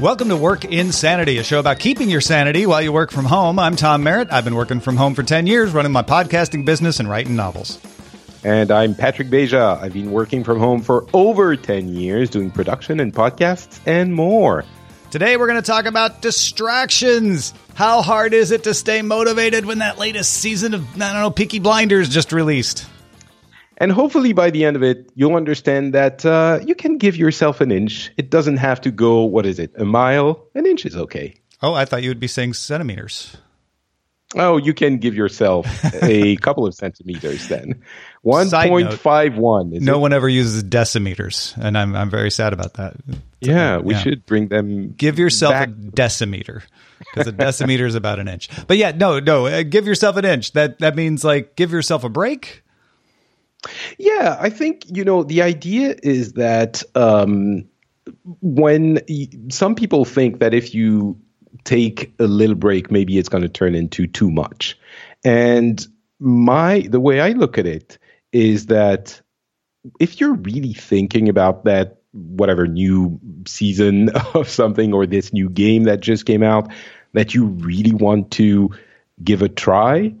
Welcome to Work Insanity, a show about keeping your sanity while you work from home. I'm Tom Merritt. I've been working from home for 10 years, running my podcasting business and writing novels. And I'm Patrick Beja. I've been working from home for over 10 years, doing production and podcasts and more. Today we're going to talk about distractions. How hard is it to stay motivated when that latest season of, I don't know, Peaky Blinders just released? And hopefully by the end of it, you'll understand that uh, you can give yourself an inch. It doesn't have to go, what is it, a mile? An inch is okay. Oh, I thought you would be saying centimeters. Oh, you can give yourself a couple of centimeters then. 1.51. No it? one ever uses decimeters, and I'm, I'm very sad about that. Yeah, we yeah. should bring them. Give yourself back. a decimeter because a decimeter is about an inch. But yeah, no, no, uh, give yourself an inch. That that means like give yourself a break yeah, I think you know the idea is that um, when some people think that if you take a little break, maybe it's going to turn into too much. And my the way I look at it is that if you're really thinking about that whatever new season of something or this new game that just came out that you really want to give a try,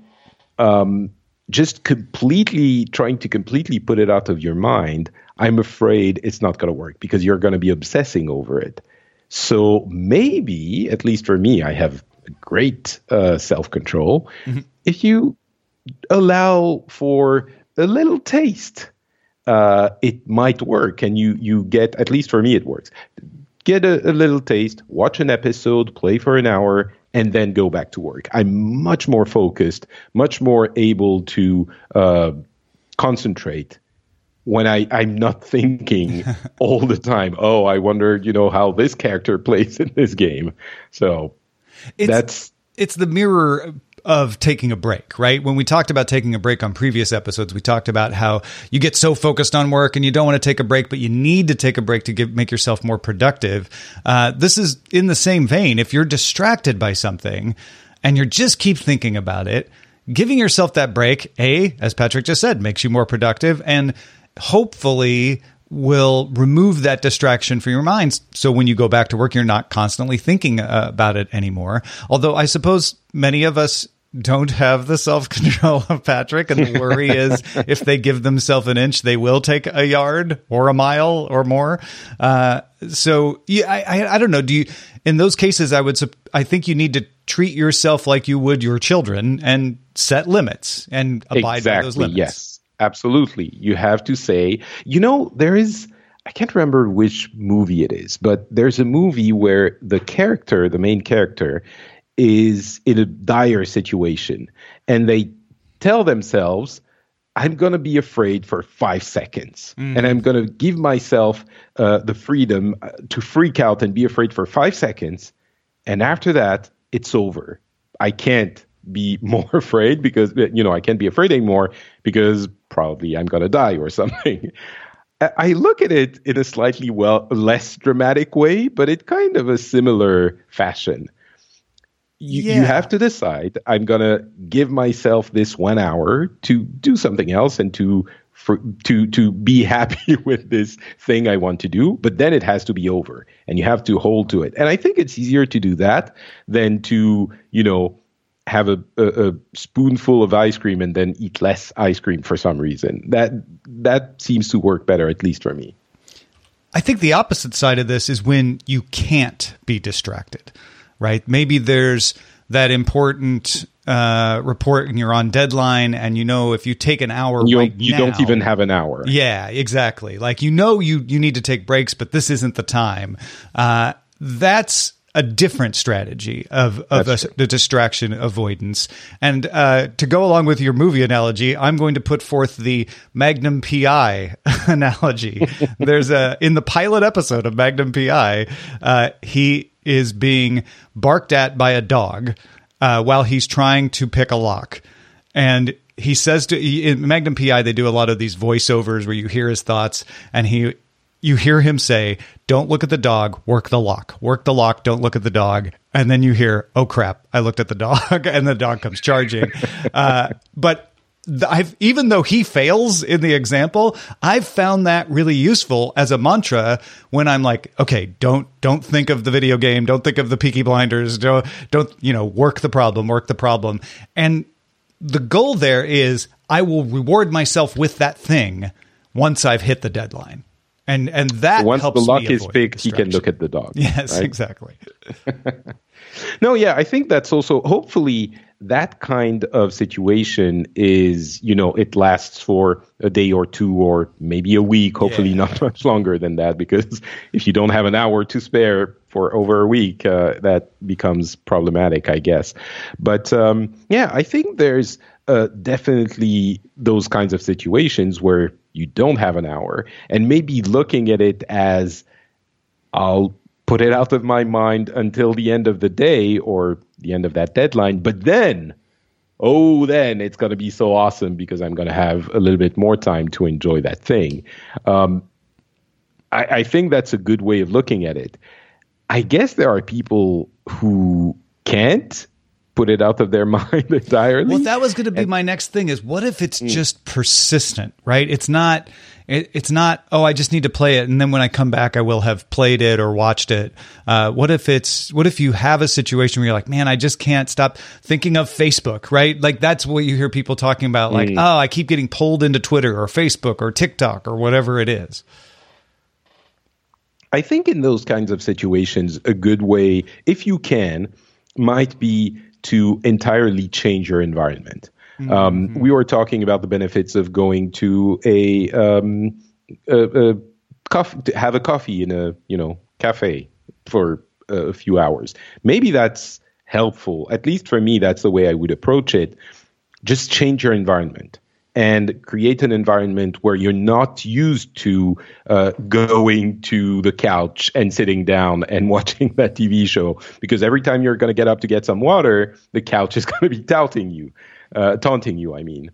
um, just completely trying to completely put it out of your mind, I'm afraid it's not going to work because you're going to be obsessing over it. So maybe, at least for me, I have great uh, self control. Mm-hmm. If you allow for a little taste, uh, it might work, and you you get at least for me it works. Get a, a little taste, watch an episode, play for an hour, and then go back to work. I'm much more focused, much more able to uh, concentrate when I, I'm not thinking all the time, oh, I wonder, you know, how this character plays in this game. So it's, that's it's the mirror of taking a break, right? When we talked about taking a break on previous episodes, we talked about how you get so focused on work and you don't want to take a break, but you need to take a break to give, make yourself more productive. Uh, this is in the same vein. If you're distracted by something and you just keep thinking about it, giving yourself that break, A, as Patrick just said, makes you more productive and hopefully will remove that distraction from your mind. So when you go back to work, you're not constantly thinking uh, about it anymore. Although I suppose many of us don't have the self control of Patrick, and the worry is if they give themselves an inch, they will take a yard or a mile or more. Uh, so yeah, I, I, I don't know. Do you in those cases? I would I think you need to treat yourself like you would your children and set limits and abide exactly, by those limits. Yes absolutely. You have to say, you know, there is, I can't remember which movie it is, but there's a movie where the character, the main character, is in a dire situation and they tell themselves, I'm going to be afraid for five seconds mm. and I'm going to give myself uh, the freedom uh, to freak out and be afraid for five seconds. And after that, it's over. I can't be more afraid because you know I can't be afraid anymore because probably I'm gonna die or something. I look at it in a slightly well less dramatic way, but it kind of a similar fashion. You, yeah. you have to decide. I'm gonna give myself this one hour to do something else and to for, to to be happy with this thing I want to do, but then it has to be over, and you have to hold to it. And I think it's easier to do that than to you know have a, a, a, spoonful of ice cream and then eat less ice cream for some reason. That that seems to work better, at least for me. I think the opposite side of this is when you can't be distracted, right? Maybe there's that important uh, report and you're on deadline, and you know if you take an hour, you, right you now, don't even have an hour. Yeah, exactly. Like you know you you need to take breaks, but this isn't the time. Uh, that's a different strategy of of a, the distraction avoidance. And uh, to go along with your movie analogy, I'm going to put forth the Magnum PI analogy. There's a in the pilot episode of Magnum PI, uh, he is being barked at by a dog uh, while he's trying to pick a lock, and he says to in Magnum PI they do a lot of these voiceovers where you hear his thoughts, and he you hear him say, Don't look at the dog, work the lock. Work the lock, don't look at the dog. And then you hear, Oh crap, I looked at the dog, and the dog comes charging. uh, but I've, even though he fails in the example, I've found that really useful as a mantra when I'm like, okay, don't don't think of the video game, don't think of the Peaky Blinders, don't don't you know work the problem, work the problem, and the goal there is I will reward myself with that thing once I've hit the deadline and and that so once the lock is picked, he can look at the dog. Yes, right? exactly. no, yeah, I think that's also hopefully that kind of situation is you know it lasts for a day or two or maybe a week hopefully yeah. not much longer than that because if you don't have an hour to spare for over a week uh, that becomes problematic i guess but um, yeah i think there's uh, definitely those kinds of situations where you don't have an hour and maybe looking at it as I'll put it out of my mind until the end of the day or the end of that deadline. But then, oh, then it's going to be so awesome because I'm going to have a little bit more time to enjoy that thing. Um, I, I think that's a good way of looking at it. I guess there are people who can't put it out of their mind entirely. Well, that was going to be and, my next thing is what if it's mm. just persistent, right? It's not it, it's not oh I just need to play it and then when I come back I will have played it or watched it. Uh, what if it's what if you have a situation where you're like, man, I just can't stop thinking of Facebook, right? Like that's what you hear people talking about like, mm. oh, I keep getting pulled into Twitter or Facebook or TikTok or whatever it is. I think in those kinds of situations, a good way, if you can, might be to entirely change your environment. Mm-hmm. Um, we were talking about the benefits of going to a, um, a, a coffee, have a coffee in a you know cafe for a few hours. Maybe that's helpful. At least for me, that's the way I would approach it. Just change your environment and create an environment where you're not used to uh, going to the couch and sitting down and watching that TV show. Because every time you're going to get up to get some water, the couch is going to be touting you, uh, taunting you. I mean,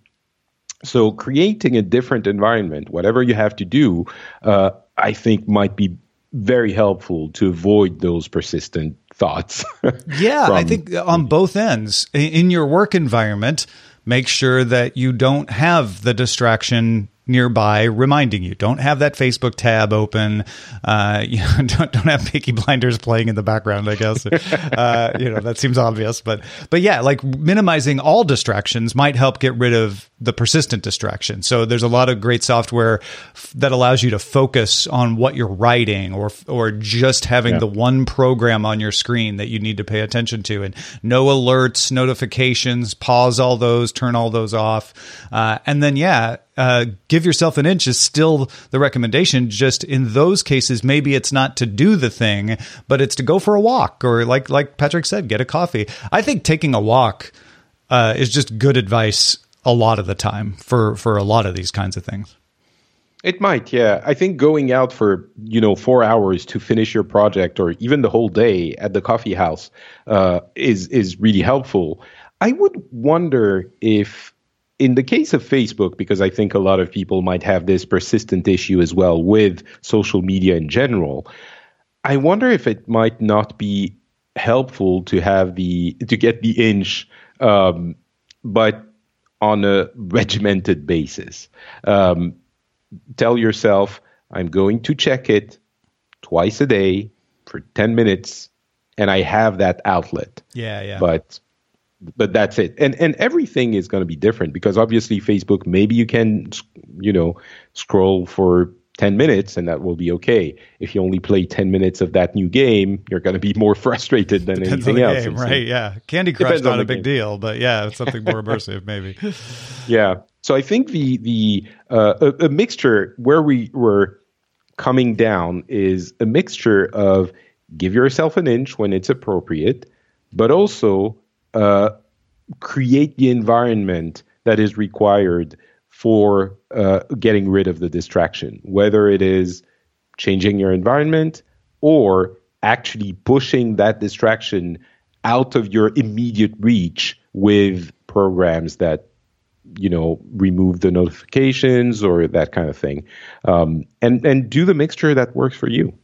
so creating a different environment, whatever you have to do, uh, I think might be very helpful to avoid those persistent thoughts. yeah, I think on both ends in your work environment make sure that you don't have the distraction nearby reminding you. Don't have that Facebook tab open. Uh, you know, don't don't have Peaky Blinders playing in the background. I guess uh, you know that seems obvious, but but yeah, like minimizing all distractions might help get rid of the persistent distraction. So there's a lot of great software f- that allows you to focus on what you're writing, or or just having yeah. the one program on your screen that you need to pay attention to, and no alerts, notifications. Pause all those, turn all those off, uh, and then yeah uh, give yourself an inch is still the recommendation. Just in those cases, maybe it's not to do the thing, but it's to go for a walk or like like Patrick said, get a coffee. I think taking a walk uh, is just good advice a lot of the time for for a lot of these kinds of things. It might, yeah. I think going out for you know four hours to finish your project, or even the whole day at the coffee house, uh, is is really helpful. I would wonder if in the case of Facebook, because I think a lot of people might have this persistent issue as well with social media in general, I wonder if it might not be helpful to have the to get the inch, um, but on a regimented basis. Um, tell yourself, I'm going to check it twice a day for 10 minutes, and I have that outlet. Yeah, yeah. But but that's it. And and everything is going to be different because obviously facebook maybe you can you know scroll for 10 minutes and that will be okay. If you only play 10 minutes of that new game you're going to be more frustrated than Depends anything else game, right? Yeah. Candy crush not a big game. deal but yeah it's something more immersive maybe. Yeah. So i think the the uh, a, a mixture where we were coming down is a mixture of give yourself an inch when it's appropriate, but also uh, create the environment that is required for uh, getting rid of the distraction, whether it is changing your environment or actually pushing that distraction out of your immediate reach with programs that you know remove the notifications or that kind of thing. Um, and and do the mixture that works for you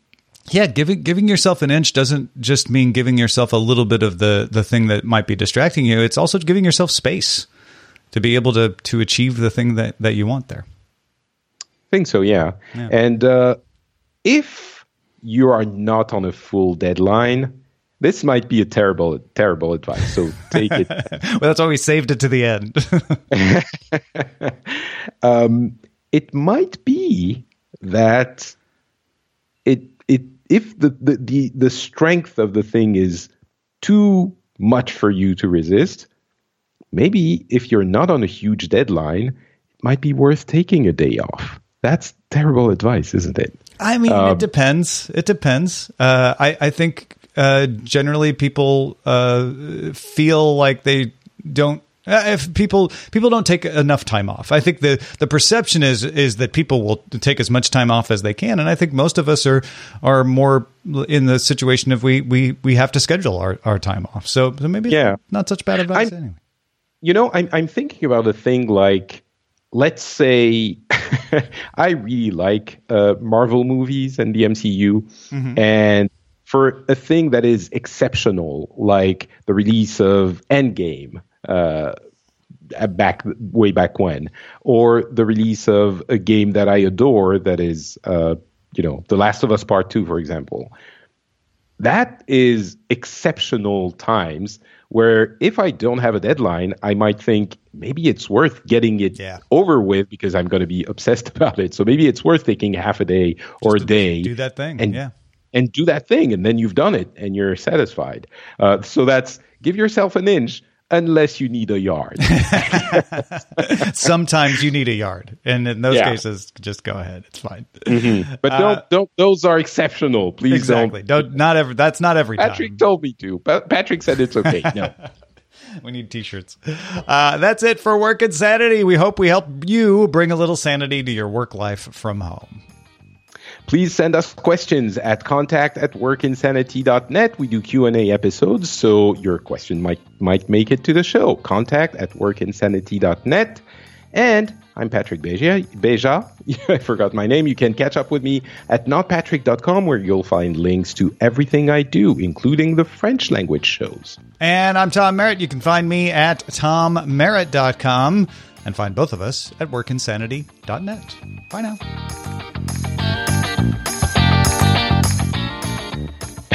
yeah, giving giving yourself an inch doesn't just mean giving yourself a little bit of the the thing that might be distracting you. It's also giving yourself space to be able to to achieve the thing that that you want there. I think so, yeah. yeah. And uh, if you are not on a full deadline, this might be a terrible terrible advice. So take it. well, that's why we saved it to the end. um, it might be that it it if the, the the the strength of the thing is too much for you to resist, maybe if you're not on a huge deadline, it might be worth taking a day off. That's terrible advice, isn't it? I mean, um, it depends. It depends. Uh, I, I think uh, generally people uh, feel like they don't if people people don't take enough time off, I think the the perception is is that people will take as much time off as they can, and I think most of us are are more in the situation of we we we have to schedule our, our time off. So, so maybe yeah. not such bad advice I'm, anyway. You know, I'm I'm thinking about a thing like, let's say, I really like uh, Marvel movies and the MCU, mm-hmm. and for a thing that is exceptional, like the release of Endgame uh, back way back when, or the release of a game that I adore that is, uh, you know, The Last of Us Part Two, for example. That is exceptional times where if I don't have a deadline, I might think maybe it's worth getting it yeah. over with because I'm going to be obsessed about it. So maybe it's worth taking half a day or Just a day. Do that thing. And, yeah. And do that thing. And then you've done it and you're satisfied. Uh, so that's give yourself an inch unless you need a yard. Sometimes you need a yard, and in those yeah. cases, just go ahead. It's fine. Mm-hmm. But don't uh, don't. Those are exceptional. Please exactly. don't. Don't not every. That's not every. Time. Patrick time. told me to. But Patrick said it's okay. No. we need t-shirts. Uh, that's it for Work Insanity. We hope we help you bring a little sanity to your work life from home. Please send us questions at contact at workinsanity.net. We do Q&A episodes, so your question might, might make it to the show. Contact at workinsanity.net. And I'm Patrick Beja. Beja. I forgot my name. You can catch up with me at notpatrick.com where you'll find links to everything I do, including the French language shows. And I'm Tom Merritt. You can find me at tommerritt.com and find both of us at workinsanity.net. Bye now.